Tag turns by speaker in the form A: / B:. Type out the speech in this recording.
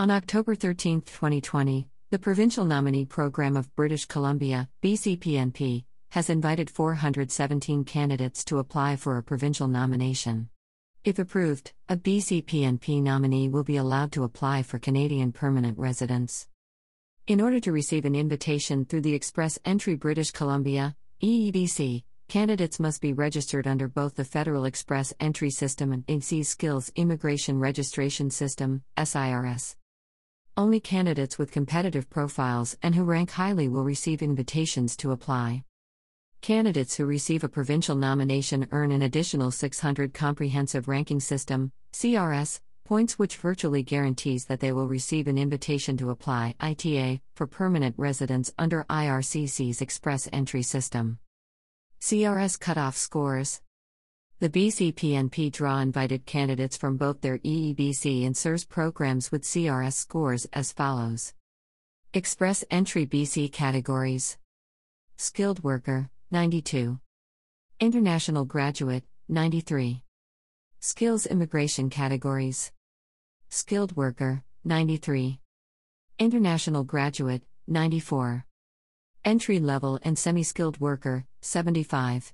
A: On October 13, 2020, the Provincial Nominee Program of British Columbia, BCPNP, has invited 417 candidates to apply for a provincial nomination. If approved, a BCPNP nominee will be allowed to apply for Canadian permanent residence. In order to receive an invitation through the Express Entry British Columbia, EEBC, candidates must be registered under both the Federal Express Entry System and INSEE Skills Immigration Registration System, SIRS. Only candidates with competitive profiles and who rank highly will receive invitations to apply. Candidates who receive a provincial nomination earn an additional 600 Comprehensive Ranking System CRS points which virtually guarantees that they will receive an invitation to apply ITA for permanent residence under IRCC's express entry system. CRS cutoff scores the BCPNP draw invited candidates from both their EEBC and SIRS programs with CRS scores as follows Express Entry BC categories Skilled Worker, 92. International Graduate, 93. Skills Immigration categories Skilled Worker, 93. International Graduate, 94. Entry Level and Semi Skilled Worker, 75.